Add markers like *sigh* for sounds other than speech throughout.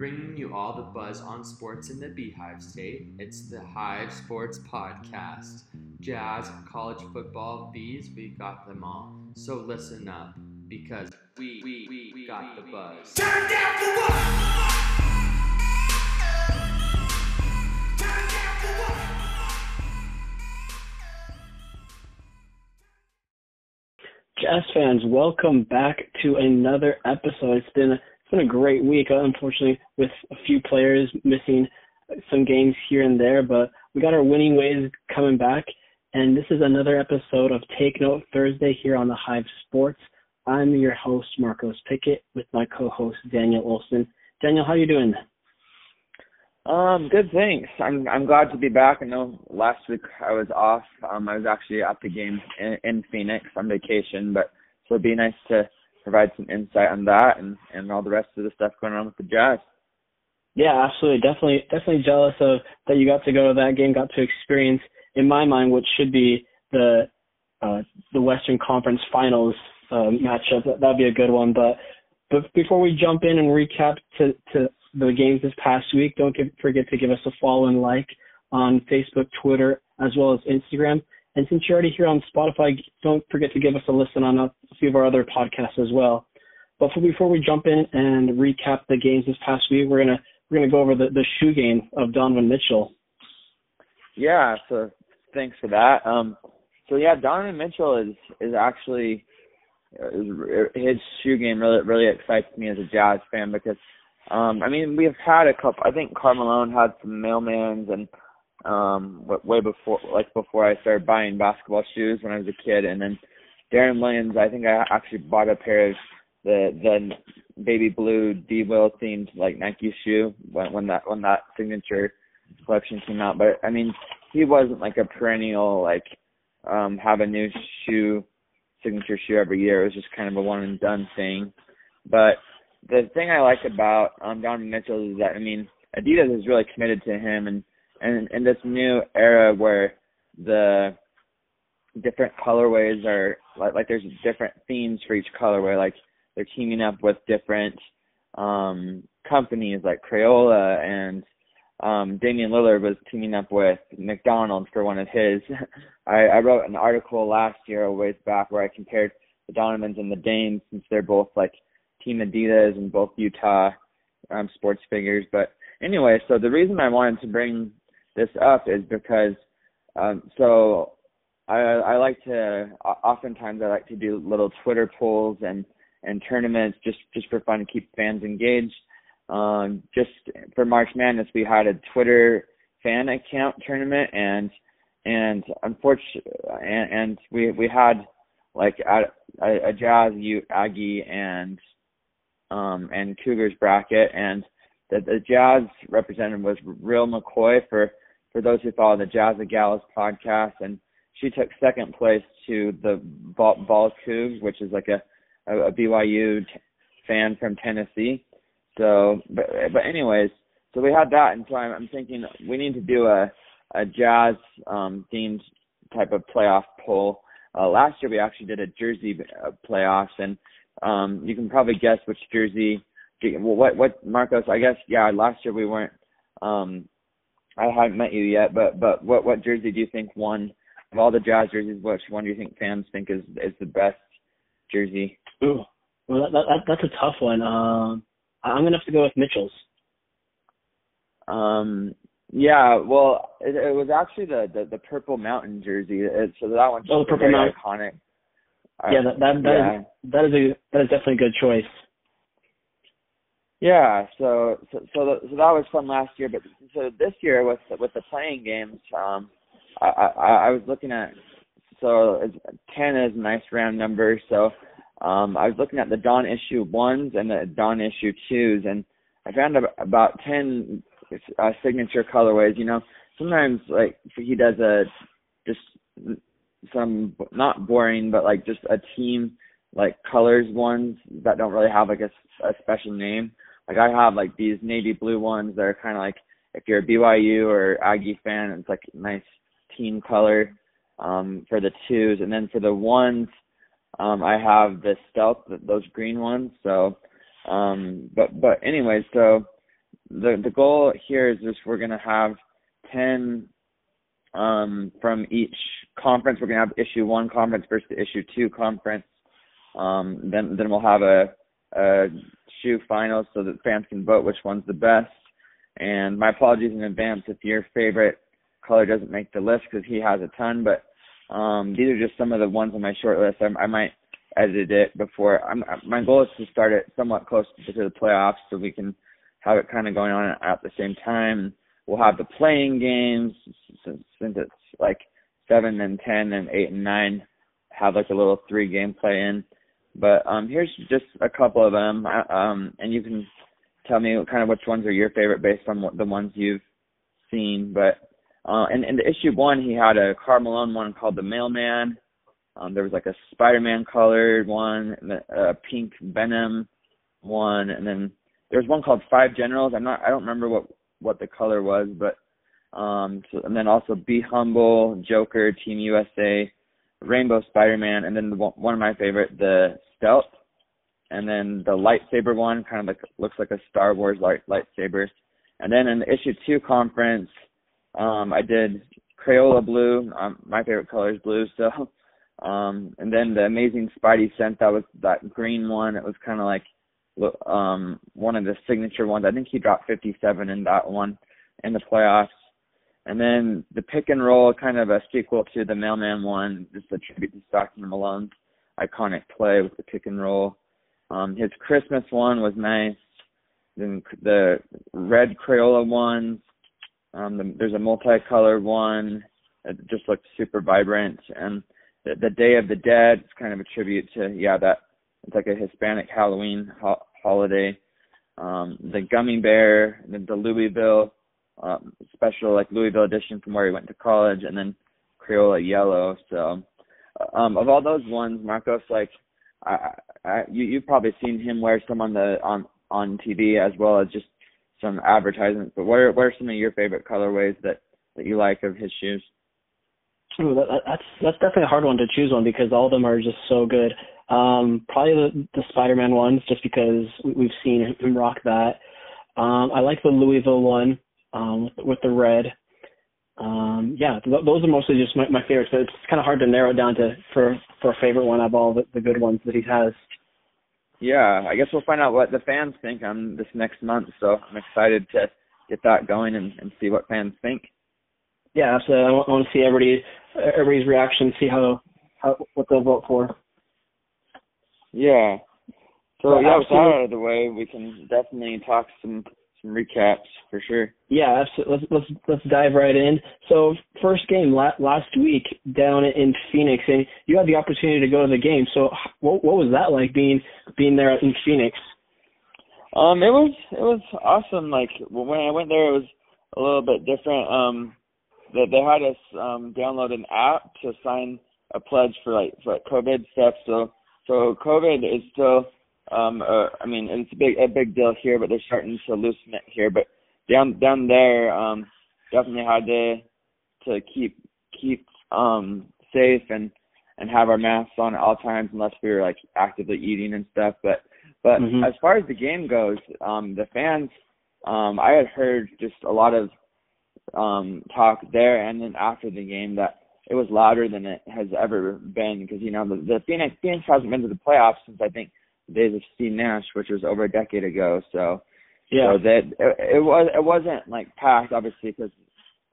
bringing you all the buzz on sports in the Beehive State. It's the Hive Sports Podcast. Jazz, college football, bees, we got them all. So listen up, because we, we, we, we got the buzz. Turn down for what? Turn down for what? Jazz fans, welcome back to another episode. It's been it's been a great week, uh, unfortunately, with a few players missing some games here and there, but we got our winning ways coming back, and this is another episode of Take Note Thursday here on the Hive Sports. I'm your host Marcos Pickett with my co-host Daniel Olson. Daniel, how are you doing? Um, good thanks. I'm I'm glad to be back. I know last week I was off. Um, I was actually at the game in, in Phoenix on vacation, but so it'd be nice to provide some insight on that and and all the rest of the stuff going on with the Jazz. Yeah, absolutely. Definitely definitely jealous of that you got to go to that game, got to experience in my mind what should be the uh the Western Conference Finals um matchup. That that'd be a good one. But but before we jump in and recap to to the games this past week, don't give, forget to give us a follow and like on Facebook, Twitter, as well as Instagram. And since you're already here on Spotify, don't forget to give us a listen on a, few of our other podcasts as well. But for, before we jump in and recap the games this past week, we're gonna we're gonna go over the, the shoe game of Donovan Mitchell. Yeah, so thanks for that. Um, so yeah, Donovan Mitchell is is actually is, his shoe game really really excites me as a Jazz fan because um, I mean we've had a couple. I think Karl Malone had some mailmans and um way before like before I started buying basketball shoes when I was a kid. And then Deron Williams I think I actually bought a pair of the the baby blue D Will themed like Nike shoe when when that when that signature collection came out. But I mean he wasn't like a perennial like um have a new shoe signature shoe every year. It was just kind of a one and done thing. But the thing I like about um Donovan Mitchell is that I mean Adidas is really committed to him and and in this new era where the different colorways are like like there's different themes for each colorway like they're teaming up with different um companies like Crayola and um Damian Lillard was teaming up with McDonald's for one of his. *laughs* I, I wrote an article last year a ways back where I compared the Donovans and the Dames since they're both like Team Adidas and both Utah um sports figures. But anyway so the reason I wanted to bring this up is because um so I I like to oftentimes I like to do little Twitter polls and and tournaments just just for fun to keep fans engaged. Um just for March Madness we had a Twitter fan account tournament and and unfortunately and, and we we had like a, a, Jazz U Aggie and um and Cougars bracket and the the Jazz representative was Real McCoy for for those who follow the Jazz of Gallus podcast, and she took second place to the Ball, Ball Cougs, which is like a, a, a BYU t- fan from Tennessee. So, but but anyways, so we had that, and so I'm, I'm thinking we need to do a a Jazz um, themed type of playoff poll. Uh, last year we actually did a jersey uh, playoffs, and um, you can probably guess which jersey. Well, what what Marcos? I guess yeah. Last year we weren't um I haven't met you yet, but but what what jersey do you think won of all the Jazz jerseys? Which one do you think fans think is is the best jersey? Ooh, well that, that that's a tough one. Um, I'm gonna have to go with Mitchell's. Um, yeah, well, it, it was actually the, the the Purple Mountain jersey. It, so that one's Oh, the Purple very Mountain. iconic. Yeah, that that that yeah. is that is a that is definitely a good choice. Yeah, so so so, the, so that was fun last year, but so this year with with the play-in games, um, I I, I was looking at so ten is a nice round number, so um, I was looking at the Don issue ones and the Don issue twos, and I found about ten uh, signature colorways. You know, sometimes like he does a just some not boring, but like just a team like colors ones that don't really have like a, a special name. Like I have like these navy blue ones that are kind of like if you're a BYU or Aggie fan, it's like nice team color um for the twos, and then for the ones, um I have the stealth those green ones. So, um but but anyway, so the the goal here is just we're gonna have ten um from each conference. We're gonna have issue one conference versus issue two conference. Um then then we'll have a a shoe final so that fans can vote which one's the best. And my apologies in advance if your favorite color doesn't make the list because he has a ton, but um these are just some of the ones on my short list. I, I might edit it before. I'm, my goal is to start it somewhat close to the playoffs so we can have it kind of going on at the same time. We'll have the play-in games since, since it's like seven and ten and eight and nine have like a little three game play in. But um here's just a couple of them. Um and you can tell me kind of which ones are your favorite based on the ones you've seen. But uh in, in the issue one he had a Karl Malone one called the Mailman. Um there was like a Spider Man colored one, a pink Venom one, and then there was one called Five Generals. I'm not I don't remember what what the color was, but um so, and then also Be Humble, Joker, Team USA, Rainbow Spider-Man, and then the, one of my favorite, the Stealth, and then the lightsaber one, kind of like looks like a Star Wars light lightsaber. And then in the issue two conference, um I did Crayola blue. Um, my favorite color is blue, so *laughs* um and then the Amazing Spidey Sense that was that green one. It was kind of like um one of the signature ones. I think he dropped 57 in that one in the playoffs. And then the pick and roll, kind of a sequel to the mailman one, just a tribute to Stockton Malone's iconic play with the pick and roll. Um, his Christmas one was nice. Then the red Crayola one, um, the, there's a multicolored one that just looked super vibrant. And the, the Day of the Dead is kind of a tribute to yeah that it's like a Hispanic Halloween ho- holiday. Um, the gummy bear, the, the Louisville um, special like Louisville edition from where he went to college, and then Crayola yellow. So um, of all those ones, Marcos, like I, I, you you've probably seen him wear some on the on on TV as well as just some advertisements. But what are what are some of your favorite colorways that that you like of his shoes? Ooh, that, that's that's definitely a hard one to choose one because all of them are just so good. Um, probably the the Spider-Man ones, just because we've seen him rock that. Um, I like the Louisville one um, with, with the red. Um, yeah, th- those are mostly just my, my favorites. But it's kind of hard to narrow it down to for for a favorite one of all the, the good ones that he has. Yeah, I guess we'll find out what the fans think on this next month. So I'm excited to get that going and, and see what fans think. Yeah, absolutely. I want, I want to see everybody everybody's reaction, see how how what they'll vote for. Yeah. So yeah, with that out of the way, we can definitely talk some some recaps for sure. Yeah, absolutely. Let's let's let's dive right in. So first game la- last week down in Phoenix, and you had the opportunity to go to the game. So what what was that like being being there in Phoenix? Um, it was it was awesome. Like when I went there, it was a little bit different. Um, that they had us um download an app to sign a pledge for like for like COVID stuff. So so COVID is still um uh, I mean it's a big a big deal here, but they're starting to loosen it here. But down down there, um, definitely had to to keep keep um safe and and have our masks on at all times unless we were like actively eating and stuff. But but Mhm. as far as the game goes, um, the fans, um, I had heard just a lot of um talk there and then after the game that it was louder than it has ever been because you know the, the Phoenix Phoenix hasn't been to the playoffs since I think days of Steve Nash, which was over a decade ago. So Yeah, so that it, it was it wasn't like packed obviously because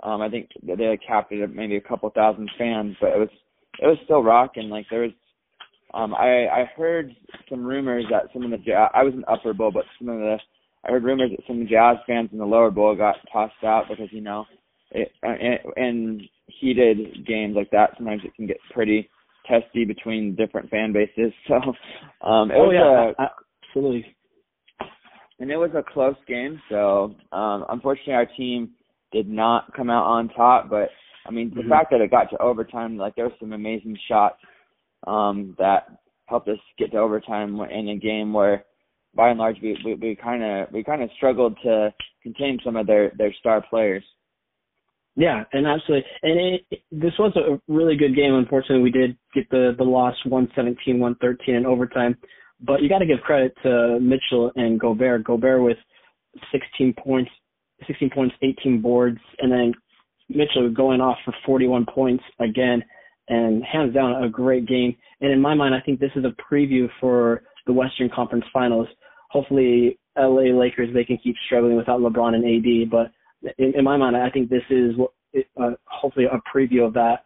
um I think they had capped it at maybe a couple thousand fans, but it was it was still rocking. Like there was um I I heard some rumors that some of the Ja- I was in upper bowl, but some of the I heard rumors that some Jazz fans in the lower bowl got tossed out because you know it, in, in heated games like that sometimes it can get pretty testy between different fan bases. *laughs* So um it oh was yeah, a, absolutely. and it was a close game. So um, unfortunately, our team did not come out on top. But I mean, the Mhm. fact that it got to overtime, like there were some amazing shots um, that helped us get to overtime in a game where, by and large, we we kind of we kind of struggled to contain some of their their star players. Yeah, and absolutely. And it, it, this was a really good game. Unfortunately, we did get the the loss 117-113 in overtime. But you got to give credit to Mitchell and Gobert. Gobert with 16 points, 16 points, 18 boards, and then Mitchell going off for 41 points again, and hands down a great game. And in my mind, I think this is a preview for the Western Conference Finals. Hopefully, LA Lakers they can keep struggling without LeBron and AD, but in, in my mind, I think this is uh, hopefully a preview of that.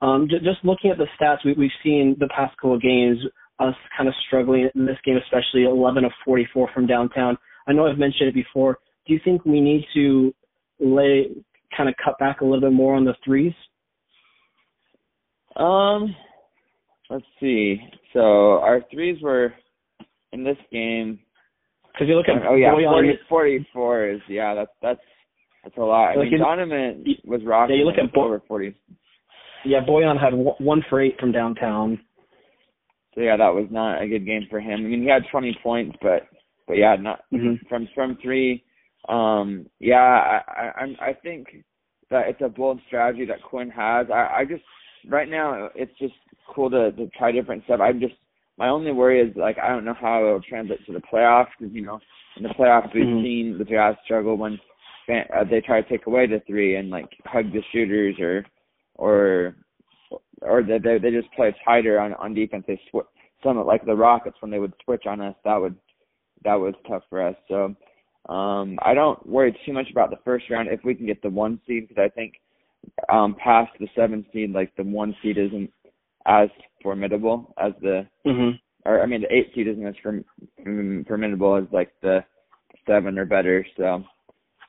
Um, j- just looking at the stats, we, we've seen the past couple of games us kind of struggling in this game, especially 11 of 44 from downtown. I know I've mentioned it before. Do you think we need to lay kind of cut back a little bit more on the threes? Um, let's see. So our threes were in this game. Because you look at oh yeah, 40, 44 is yeah that's that's that's a lot. I Like mean Donovan was rocking yeah, you look at Bo- over 40. yeah, Bojan had one one for eight from downtown. So yeah, that was not a good game for him. I mean he had 20 points, but but yeah, not hmm from from three. Um, yeah, I I I'm- think that it's a bold strategy that Quinn has. I I just right now it's just cool to to try different stuff. I'm just my only worry is like I don't know how it will translate to the playoffs because you know in the playoffs we've Mhm. seen the Jazz struggle when fan, uh, they try to take away the three and like hug the shooters or or or they they, they just play tighter on on defense. They sw- some like the Rockets when they would switch on us that would that was tough for us. So um I don't worry too much about the first round if we can get the one seed because I think um past the seven seed like the one seed isn't as formidable as the hmm or I mean the eight seed isn't as form- formidable as like the seven or better. So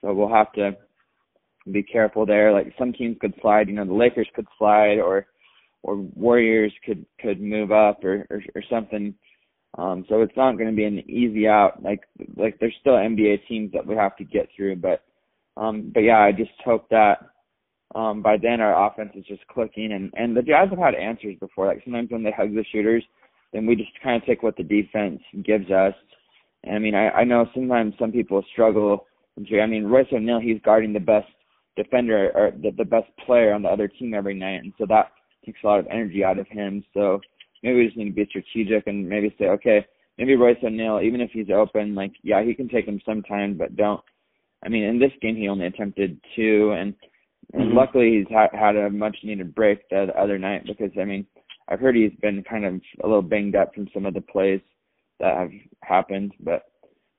so we'll have to be careful there. Like some teams could slide, you know, the Lakers could slide or or Warriors could could move up or or, or something. Um so it's not going to be an easy out. Like like there's still NBA teams that we have to get through, but um but yeah, I just hope that um by then our offense is just clicking and and the Jazz have had answers before. Like sometimes when they hug the shooters, then we just kind of take what the defense gives us. And I mean, I I know sometimes some people struggle. I mean, Royce O'Neale, he's guarding the best defender or the, the best player on the other team every night, and so that takes a lot of energy out of him. So maybe we just need to be strategic and maybe say, okay, maybe Royce O'Neale, even if he's open, like yeah, he can take him sometime, but don't. I mean, in this game he only attempted two, and and Mhm. luckily he's ha- had a much needed break the other night because I mean I've heard he's been kind of a little banged up from some of the plays that have happened, but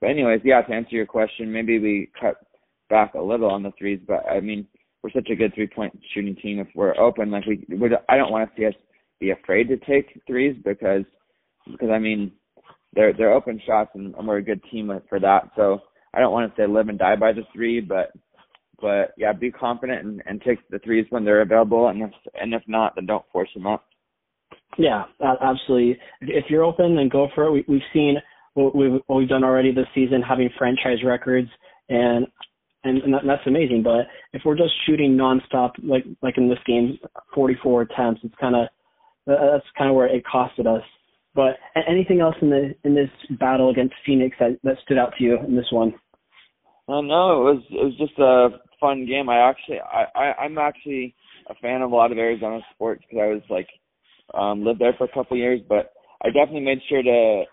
but anyways, yeah, to answer your question, maybe we cut back a little on the threes, but I mean we're such a good three point shooting team. If we're open, like we, we I don't want to see us be afraid to take threes because because I mean they're they're open shots and, and we're a good team for that. So I don't want to say live and die by the three, but but yeah, be confident and, and take the threes when they're available, and if and if not, then don't force them up. Yeah, absolutely. If you're open, then go for it. We, we've seen what we've, what we've done already this season, having franchise records, and and, and that, that's amazing. But if we're just shooting nonstop, like like in this game, 44 attempts, it's kind of that's kind of where it costed us. But anything else in the in this battle against Phoenix that that stood out to you in this one? Uh, no, it was it was just a fun game. I actually I, I I'm actually a fan of a lot of Arizona sports because I was like um lived there for a couple years, but I definitely made sure to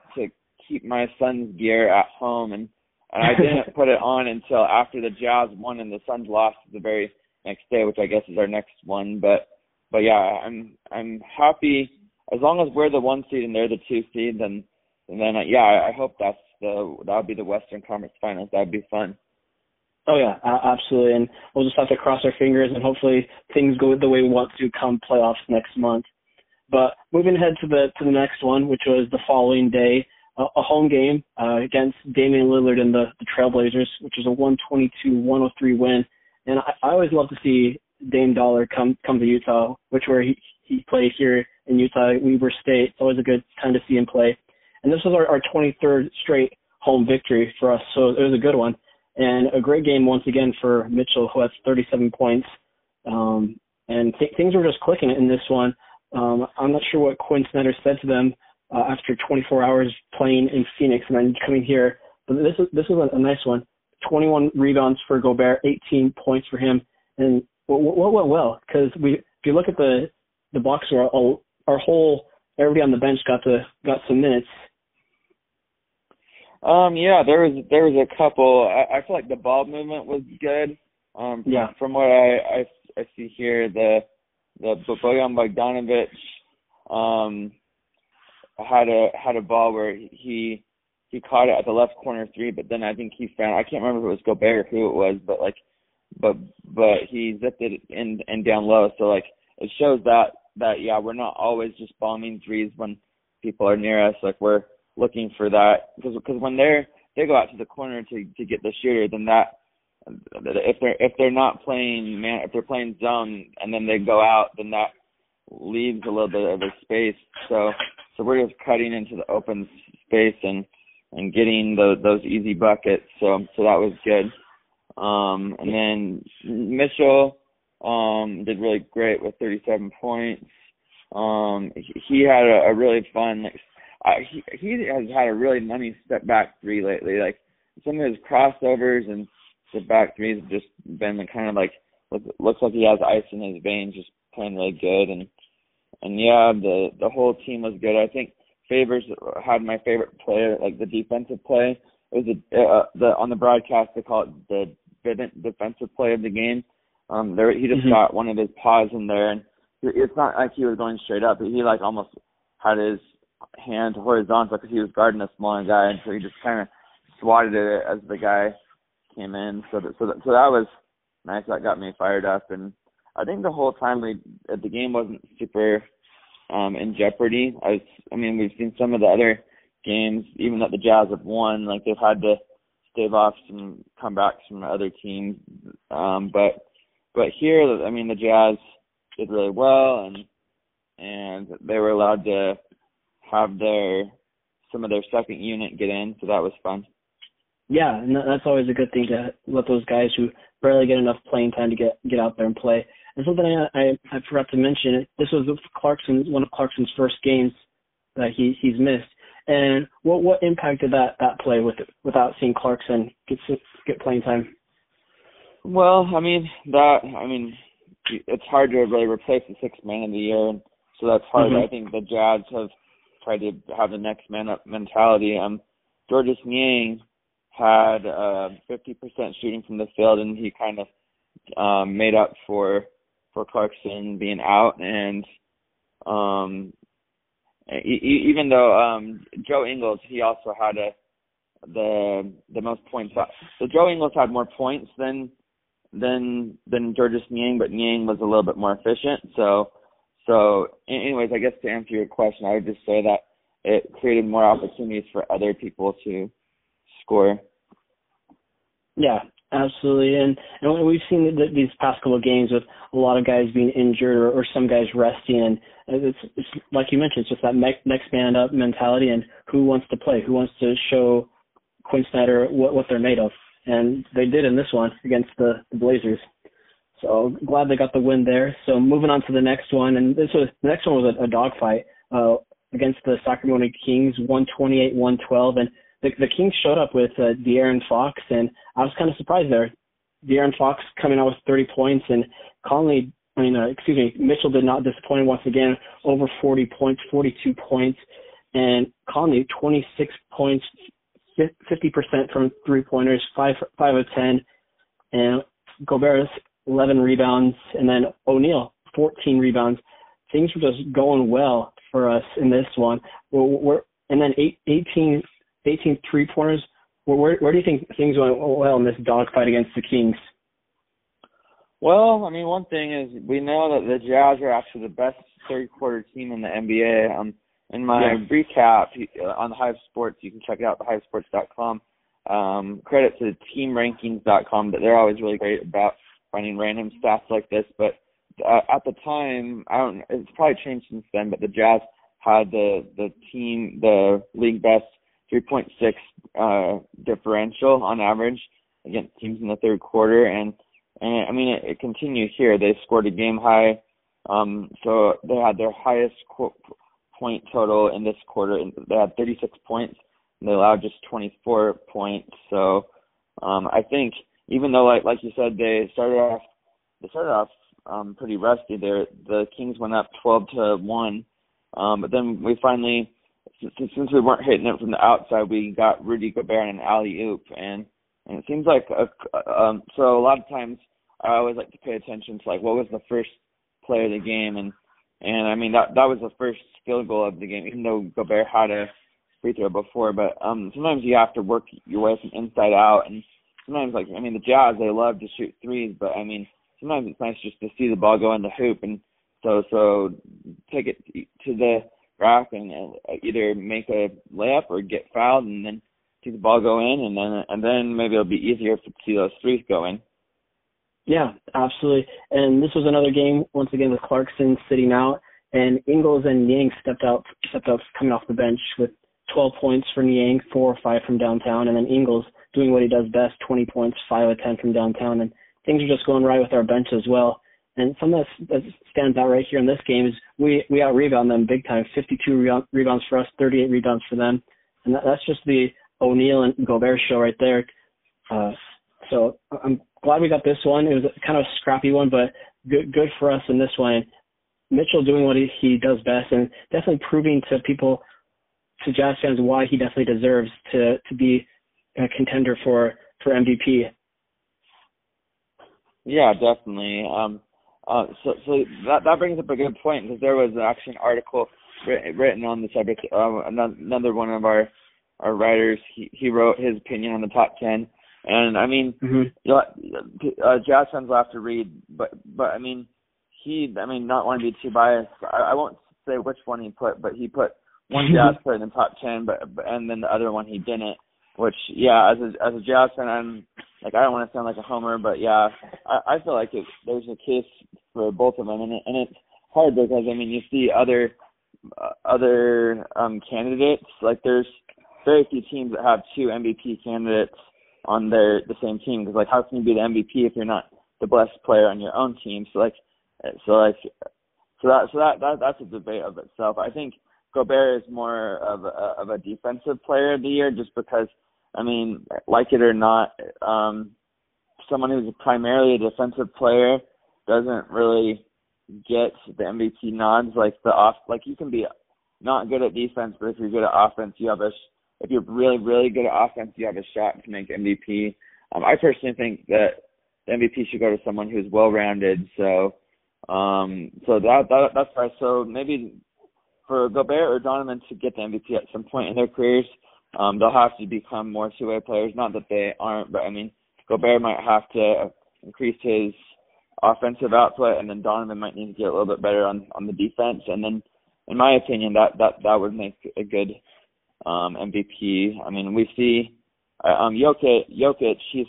keep my Suns gear at home and and I didn't *laughs* put it on until after the Jazz won and the Suns lost the very next day, which I guess is our next one. But but yeah, I'm I'm happy as long as we're the one seed and they're the two seed, then and then uh, yeah, I, hope that's the that would be the Western Conference Finals. That'd be fun. Oh yeah, absolutely. And we'll just have to cross our fingers and hopefully things go the way we want to come playoffs next month. But moving ahead to the to the next one, which was the following day, a, home game uh, against Damian Lillard and the, the Trailblazers, which was a 122-103 win. And I, I always love to see Dame Dollar come come to Utah, which where he he played here in Utah, Weber State. It's always a good time to see him play. And this was our, our 23rd straight home victory for us, so it was a good one and a great game once again for Mitchell, who has 37 points. Um, and th- things were just clicking in this one. Um, I'm not sure what Quinn Snyder said to them uh, after 24 hours playing in Phoenix and then coming here, but this is this was a, a nice one. 21 rebounds for Gobert, 18 points for him, and what, went well? Because we, if you look at the the box score, our, our whole everybody on the bench got to got some minutes. Um, yeah, there was there was a couple. I, I feel like the ball movement was good. Um, Yeah. From what I I, I see here, the the Bojan Bogdanovic um had a had a ball where he he caught it at the left corner three, but then I think he found I can't remember if it was Gobert or who it was, but like but but he zipped it in and down low. So like it shows that that yeah we're not always just bombing threes when people are near us. Like we're looking for that because because when they're they go out to the corner to to get the shooter, then that if they're if they're not playing man if they're playing zone and then they go out, then that leaves a little bit of a space. So so we're just cutting into the open space and and getting the, those easy buckets. So so that was good. Um, and then Mitchell um, did really great with 37 points. Um, he, he had a, a really fun. Like, uh, he he has had a really money step back three lately. Like some of his crossovers and step back threes have just been kind of like look, looks like he has ice in his veins, just playing really good. And and yeah, the the whole team was good. I think Favors had my favorite player, like the defensive play. It was a, uh, the on the broadcast they call it the defensive play of the game. Um, there he just Mhm. got one of his paws in there, and it's not like he was going straight up. But he like almost had his hand horizontal because he was guarding a smaller guy, and so he just kind of swatted it as the guy came in. So that, so that, so that was nice. That got me fired up, and I think the whole time we the game wasn't super um in jeopardy. I was, I mean, we've seen some of the other games, even that the Jazz have won, like they've had to stave off some comebacks from other teams. Um, but but here, I mean, the Jazz did really well, and and they were allowed to have their some of their second unit get in, so that was fun. Yeah, and that's always a good thing to let those guys who barely get enough playing time to get get out there and play. And something I I, I forgot to mention, this was Clarkson one of Clarkson's first games that he he's missed. And what what impact did that that play with without seeing Clarkson get get playing time? Well, I mean that. I mean, it's hard to really replace the sixth man of the year, and so that's hard. Mhm. I think the Jazz have tried to have the next man up mentality. Um, Georges Niang had uh 50% shooting from the field, and he kind of um made up for for Clarkson being out, and um e- even though um Joe Ingles he also had a the the most points. So Joe Ingles had more points than than than Georges Niang, but Niang was a little bit more efficient. So so anyways, I guess to answer your question, I would just say that it created more opportunities for other people to score. Yeah, absolutely. And and we've seen th- these past couple of games with a lot of guys being injured or, or some guys resting, and it's, it's like you mentioned, it's just that me- next man up mentality and who wants to play, who wants to show Quinn Snyder what what they're made of, and they did in this one against the, the Blazers. So glad they got the win there. So moving on to the next one, and this was the next one was a, a dogfight uh, against the Sacramento Kings, 128-112, and the, the Kings showed up with uh, De'Aaron Fox, and I was kind of surprised there. De'Aaron Fox coming out with 30 points, and Conley, I mean, uh, excuse me, Mitchell did not disappoint once again, over 40 points, 42 points, and Conley 26 points, 50% from three pointers, five five of 10, and Gobert 11 rebounds, and then O'Neale 14 rebounds. Things were just going well for us in this one. We're, we're and then eight, 18 18 three pointers. Where, where where do you think things went well in this dogfight against the Kings? Well, I mean, one thing is we know that the Jazz are actually the best third quarter team in the NBA. Um, in my Yeah. recap uh, on the Hive Sports, you can check it out thehivesports.com. Um, credit to teamrankings.com but they're always really great about finding random stats like this. But uh, at the time, I don't. It's probably changed since then. But the Jazz had the the team the league best 3.6 uh, differential on average against teams in the third quarter, and and I mean it, it continued here. They scored a game high, um, so they had their highest qu- point total in this quarter. They had 36 points, and they allowed just 24 points. So um, I think even though like like you said they started off they started off um, pretty rusty. There the Kings went up 12 to one, um, but then we finally since, since we weren't hitting it from the outside, we got Rudy Gobert and alley oop, and and it seems like a, um so a lot of times I always like to pay attention to like what was the first play of the game, and and I mean that that was the first field goal of the game, even though Gobert had a free throw before. But um sometimes you have to work your way from inside out, and sometimes like I mean the Jazz they love to shoot threes, but I mean sometimes it's nice just to see the ball go in the hoop, and so so take it to the rack and uh, either make a layup or get fouled, and then see the ball go in, and then and then maybe it'll be easier to see those threes go in. Yeah, absolutely. And this was another game once again with Clarkson sitting out, and Ingles and Niang stepped out, stepped up coming off the bench with 12 points for Niang, four or five from downtown, and then Ingles doing what he does best, 20 points, five of 10 from downtown, and things are just going right with our bench as well. And something that stands out right here in this game is we we out rebound them big time, 52 rebounds for us, 38 rebounds for them, and that, that's just the O'Neale and Gobert show right there. Uh, so I'm glad we got this one. It was kind of a scrappy one, but good good for us in this one. Mitchell doing what he, he does best and definitely proving to people, to Jazz fans, why he definitely deserves to to be a contender for for MVP. Yeah, definitely. Um, uh, so so that that brings up a good point because there was actually an article written, written on the subject. Uh, another one of our our writers he he wrote his opinion on the top ten and I mean, mm-hmm. you know, uh, Jazz fans will have to read, but but I mean, he, I mean, not want to be too biased. I, I won't say which one he put, but he put one Jazz player in the top ten, but, but and then the other one he didn't. Which, yeah, as a as a Jazz fan, I'm like I don't want to sound like a homer, but yeah, I, I feel like it, there's a case for both of them, and it, and it's hard because I mean you see other uh, other um candidates like there's very few teams that have two MVP candidates on their the same team because like how can you be the MVP if you're not the best player on your own team? So like so like so that so that, that that's a debate of itself. I think Gobert is more of a of a defensive player of the year just because I mean like it or not um someone who's primarily a defensive player doesn't really get the MVP nods like the off like you can be not good at defense but if you're good at offense you have a if you're really, really good at offense, you have a shot to make MVP. Um, I personally think that the MVP should go to someone who's well-rounded. So, um, so that, that that's why. So maybe for Gobert or Donovan to get the MVP at some point in their careers, um, they'll have to become more two-way players. Not that they aren't, but I mean, Gobert might have to increase his offensive output, and then Donovan might need to get a little bit better on on the defense. And then, in my opinion, that that that would make a good um, MVP. I mean, we see uh, um, Jokic, Jokic, he's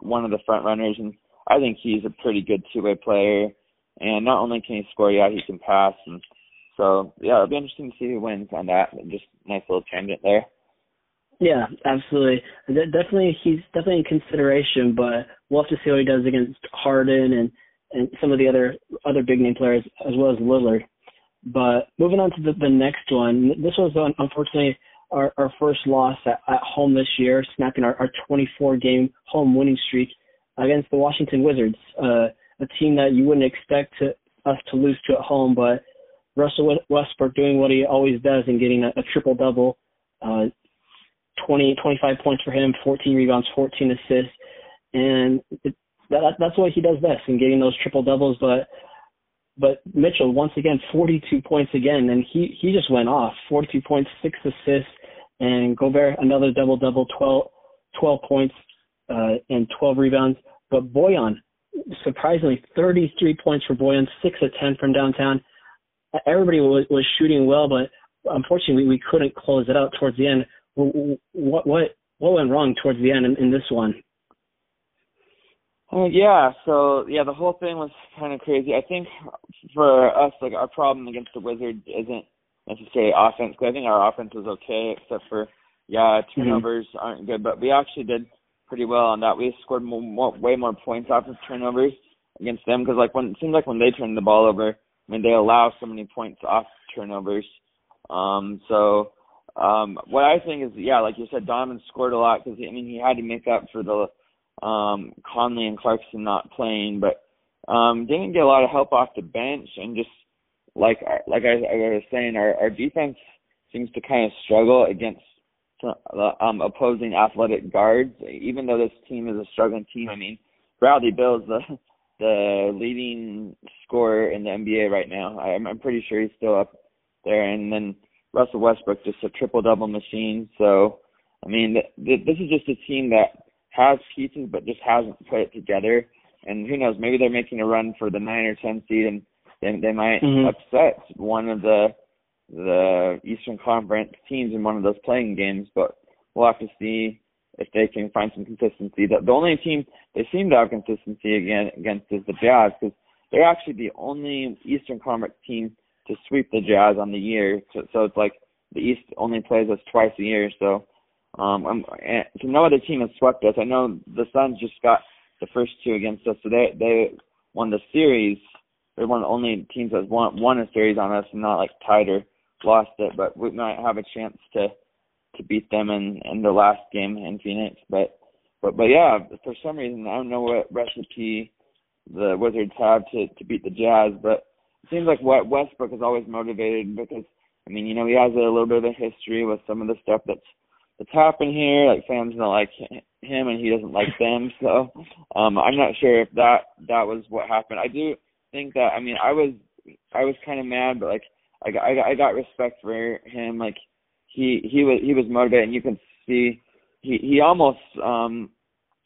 one of the front runners, and I think he's a pretty good two-way player. And not only can he score, yeah, he can pass. And so, yeah, it'll be interesting to see who wins on that. Just nice little tangent there. Yeah, absolutely. Definitely, he's definitely in consideration, but we'll have to see how he does against Harden and and some of the other other big name players as well as Lillard. But moving on to the, the next one, this was unfortunately our, our first loss at, at home this year, snapping our, our 24 game home winning streak against the Washington Wizards, uh, a team that you wouldn't expect to, us to lose to at home, but Russell Westbrook doing what he always does and getting a, a triple double, uh, 20, 25 points for him, 14 rebounds, 14 assists, and it, that, that's what he does best in getting those triple doubles. But but Mitchell once again 42 points again, and he he just went off 42 points, six assists, and Gobert another double double 12 12 points uh, and 12 rebounds. But Bojan surprisingly 33 points for Bojan, six of 10 from downtown. Everybody was was shooting well, but unfortunately we couldn't close it out towards the end. What what what went wrong towards the end in, in this one? Uh, yeah, so yeah, the whole thing was kind of crazy. I think for us, like our problem against the Wizards isn't necessarily offense. Cause I think our offense was okay, except for yeah, mm-hmm. turnovers mm-hmm. aren't good. But we actually did pretty well on that. We scored more, more way more points off of turnovers against them because like when it seems like when they turn the ball over, I mean they allow so many points off turnovers. Um, so um, what I think is yeah, like you said, Donovan scored a lot because I mean he had to make up for the um, Conley and Clarkson not playing, but um, didn't get a lot of help off the bench, and just like like I, I was saying, our, our defense seems to kind of struggle against um, opposing athletic guards. Even though this team is a struggling team, I mean, Bradley Beal is the *laughs* the leading scorer in the NBA right now. I'm, I'm pretty sure he's still up there. And then Russell Westbrook just a triple double machine. So I mean, th- th- this is just a team that has pieces but just hasn't put it together. And who knows? Maybe they're making a run for the nine or ten seed, and they, they might mm-hmm. upset one of the the Eastern Conference teams in one of those play-in games. But we'll have to see if they can find some consistency. The, the only team they seem to have consistency again against is the Jazz because they're actually the only Eastern Conference team to sweep the Jazz on the year. So, so it's like the East only plays us twice a year. So um, I'm, and, so no other team has swept us. I know the Suns just got the first two against us, so they they won the series. They're one of the only teams that's won won a series on us and not like tied or lost it. But we might have a chance to to beat them in in the last game in Phoenix. But but but yeah, for some reason I don't know what recipe the Wizards have to to beat the Jazz, but it seems like what Westbrook is always motivated because I mean you know he has a little bit of a history with some of the stuff that's that's happened here. Like fans don't like him and he doesn't like them. *laughs* So um I'm not sure if that that was what happened. I do think that I mean I was I was kind of mad, but like I got I got, I got respect for him. Like he he was he was motivated, and you can see he he almost um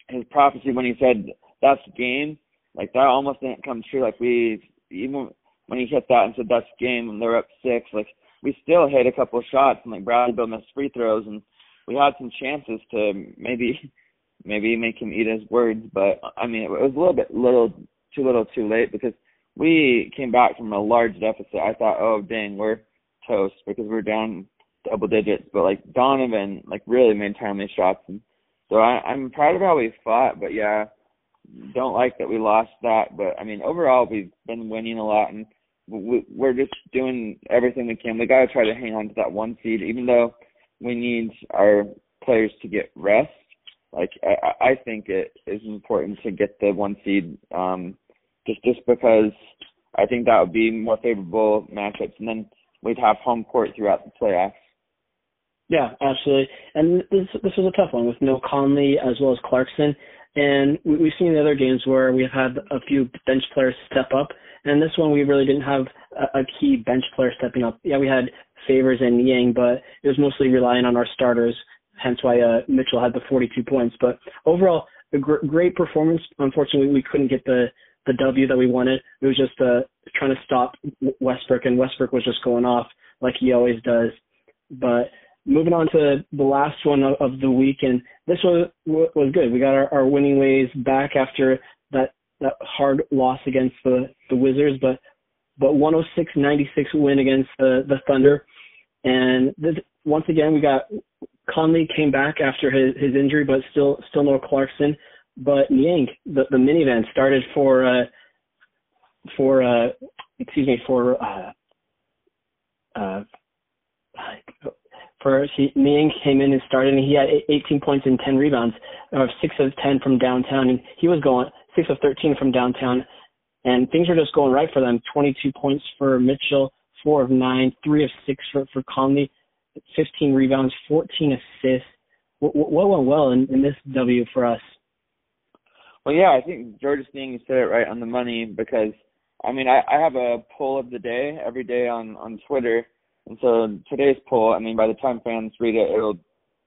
his prophecy when he said that's game like that almost didn't come true. Like we even when he hit that and said that's game and they're up six, like we still hit a couple shots and like Bradley Beal missed free throws and we had some chances to maybe maybe make him eat his words, but I mean it was a little bit little too little too late because we came back from a large deficit. I thought, oh dang, we're toast because we're down double digits. But like Donovan, like really made timely shots, and so I, I'm proud of how we fought. But yeah, don't like that we lost that. But I mean, overall we've been winning a lot, and we, we're just doing everything we can. We got to try to hang on to that one seed, even though we need our players to get rest. Like I, I think it is important to get the one seed, um, just just because I think that would be more favorable matchups, and then we'd have home court throughout the playoffs. Yeah, absolutely. And this this was a tough one with no Conley as well as Clarkson. And we, we've seen the other games where we've had a few bench players step up, and this one we really didn't have a, a key bench player stepping up. Yeah, we had Favors and Niang, but it was mostly relying on our starters. Hence why uh, Mitchell had the 42 points. But overall, a gr- great performance. Unfortunately, we couldn't get the the W that we wanted. It was just uh, trying to stop Westbrook, and Westbrook was just going off like he always does. But moving on to the last one of, of the week, and this was was good. We got our, our winning ways back after that hard loss against the the Wizards, but but 106-96 win against the the Thunder, and this, once again we got Conley came back after his his injury, but still still no Clarkson. But Niang, the the minivan started for uh for uh excuse me for uh uh for he, Niang came in and started, and he had 18 points and 10 rebounds, or six of 10 from downtown, and he was going six of 13 from downtown, and things were just going right for them. 22 points for Mitchell, four of nine, three of six for for Conley, 15 rebounds, 14 assists. What, went well in, in this W for us? Well, yeah, I think Georges Niang said it right on the money because I mean I, I have a poll of the day every day on on Twitter and so today's poll, I mean, by the time fans read it, it'll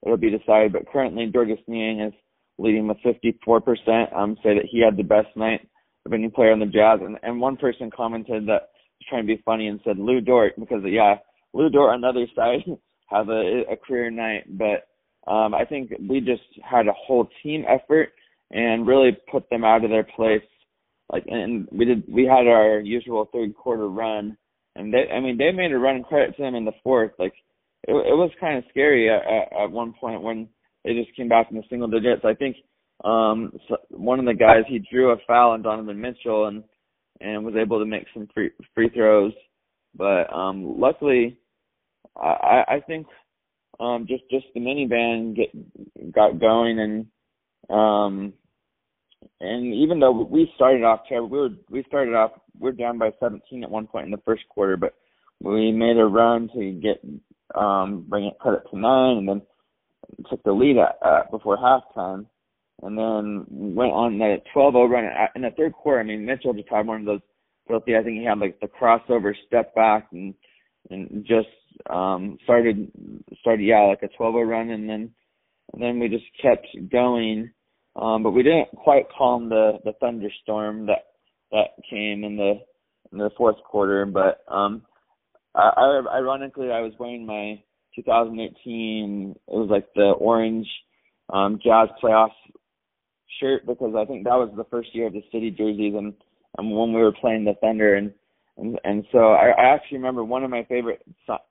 it'll be decided. But currently, Georges Niang is leading with 54%. Um, say that he had the best night of any player on the Jazz. And and one person commented that was trying to be funny and said Lu Dort because yeah, Lu Dort on the other side *laughs* has a a career night. But um, I think we just had a whole team effort and really put them out of their place. Like, and we did we had our usual third quarter run and they I mean they made a run credit to them in the fourth. Like it, it was kind of scary at, at, at one point when they just came back in the single digits. I think um one of the guys he drew a foul on Donovan Mitchell and and was able to make some free free throws. But um luckily I I think um just just the minivan get got going and um and even though we started off terrible, we were we started off we are down by 17 at one point in the first quarter, but we made a run to get um, bring it, cut it to nine, and then took the lead at, at before halftime, and then went on the 12-0 run in the third quarter. I mean, Mitchell just had one of those filthy. I think he had like the crossover step back and and just um started started yeah like a 12-0 run, and then and then we just kept going. Um, but we didn't quite calm the the thunderstorm that that came in the in the fourth quarter. But um, I, I ironically I was wearing my 2018 it was like the orange um Jazz playoffs shirt because I think that was the first year of the city jerseys and, and when we were playing the Thunder. And and and so I, I actually remember one of my favorite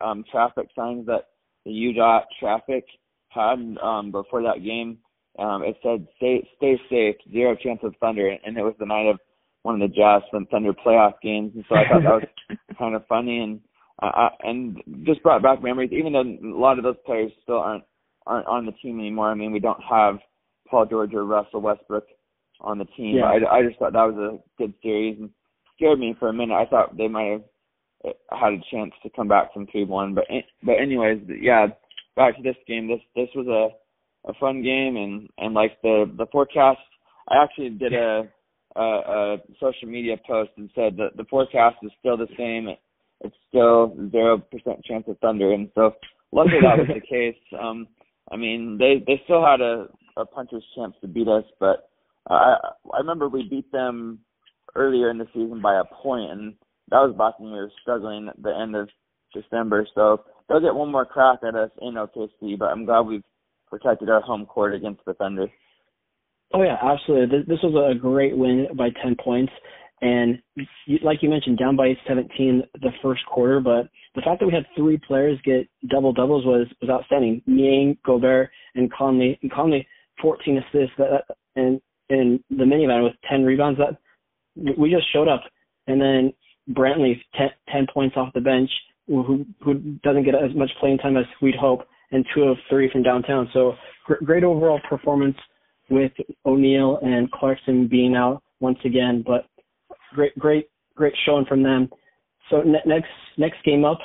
um traffic signs that the UDOT traffic had um before that game um it said stay stay safe zero chance of thunder. And it was the night of one of the Jazz and Thunder playoff games. And so I thought that was *laughs* kind of funny. And uh, and just brought back memories even though a lot of those players still aren't aren't on the team anymore. I mean we don't have Paul George or Russell Westbrook on the team. Yeah. I, I just thought that was a good series and scared me for a minute. I thought they might have uh, had a chance to come back from three one but but anyways yeah back to this game. This this was a a fun game and and like the the forecast I actually did a a, a social media post and said that the forecast is still the same it's still zero percent chance of thunder and so luckily that was the *laughs* case um I mean they they still had a a puncher's chance to beat us but uh, I I remember we beat them earlier in the season by a point and that was back when we were struggling at the end of December so they'll get one more crack at us in OKC, but I'm glad we've protected our home court against the Thunder. Oh yeah, absolutely. This, this was a great win by 10 points, and like you mentioned, down by 17 the first quarter. But the fact that we had three players get double doubles was was outstanding. Niang, Gobert, and Conley. And Conley 14 assists, that, and and the minivan with 10 rebounds. That we just showed up, and then Brantley 10, 10 points off the bench, who who doesn't get as much playing time as we'd hope, and two of three from downtown. So gr- great overall performance with O'Neale and Clarkson being out once again, but great, great, great showing from them. So ne- next next game up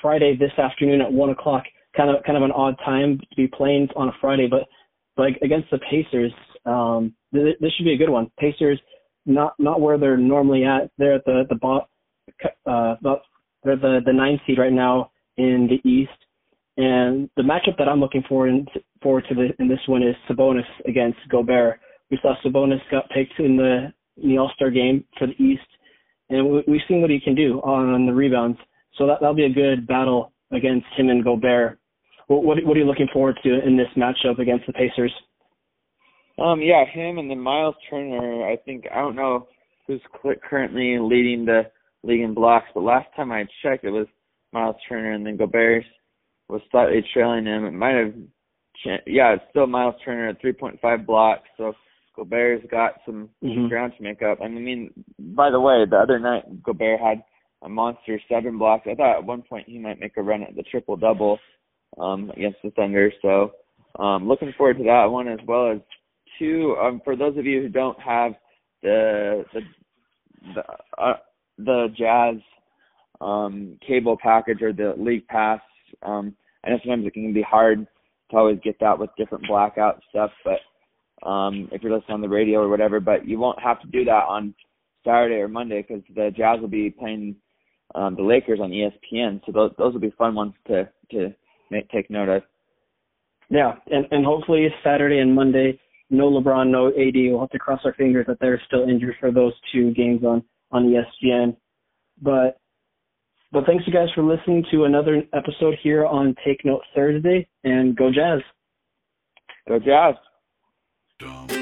Friday this afternoon at one o'clock. Kind of kind of an odd time to be playing on a Friday, but like against the Pacers, um, th- this should be a good one. Pacers not not where they're normally at. They're at the the bot, uh, they're the the nine seed right now in the East. And the matchup that I'm looking forward in, forward to the, in this one is Sabonis against Gobert. We saw Sabonis got picked in the in the All Star game for the East, and we, we've seen what he can do on the rebounds. So that that'll be a good battle against him and Gobert. What what, what are you looking forward to in this matchup against the Pacers? Um, yeah, him and then Miles Turner. I think I don't know who's currently leading the league in blocks, but last time I checked, it was Miles Turner, and then Gobert was slightly trailing him. It might have, yeah, it's still Miles Turner at 3.5 blocks. So Gobert's got some Mhm. ground to make up. And I mean, by the way, the other night Gobert had a monster seven blocks. I thought at one point he might make a run at the triple double um, against the Thunder. So um, looking forward to that one as well as two. Um, for those of you who don't have the the the, uh, the Jazz um, cable package or the league pass, um, I know sometimes it can be hard to always get that with different blackout stuff, but um, if you're listening on the radio or whatever, but you won't have to do that on Saturday or Monday because the Jazz will be playing um, the Lakers on ESPN. So those those will be fun ones to to make, take note of. Yeah, and and hopefully Saturday and Monday, no LeBron, no AD. We'll have to cross our fingers that they're still injured for those two games on on ESPN. But but thanks you guys for listening to another episode here on Take Note Thursday, and go Jazz. Go Jazz! Dumb.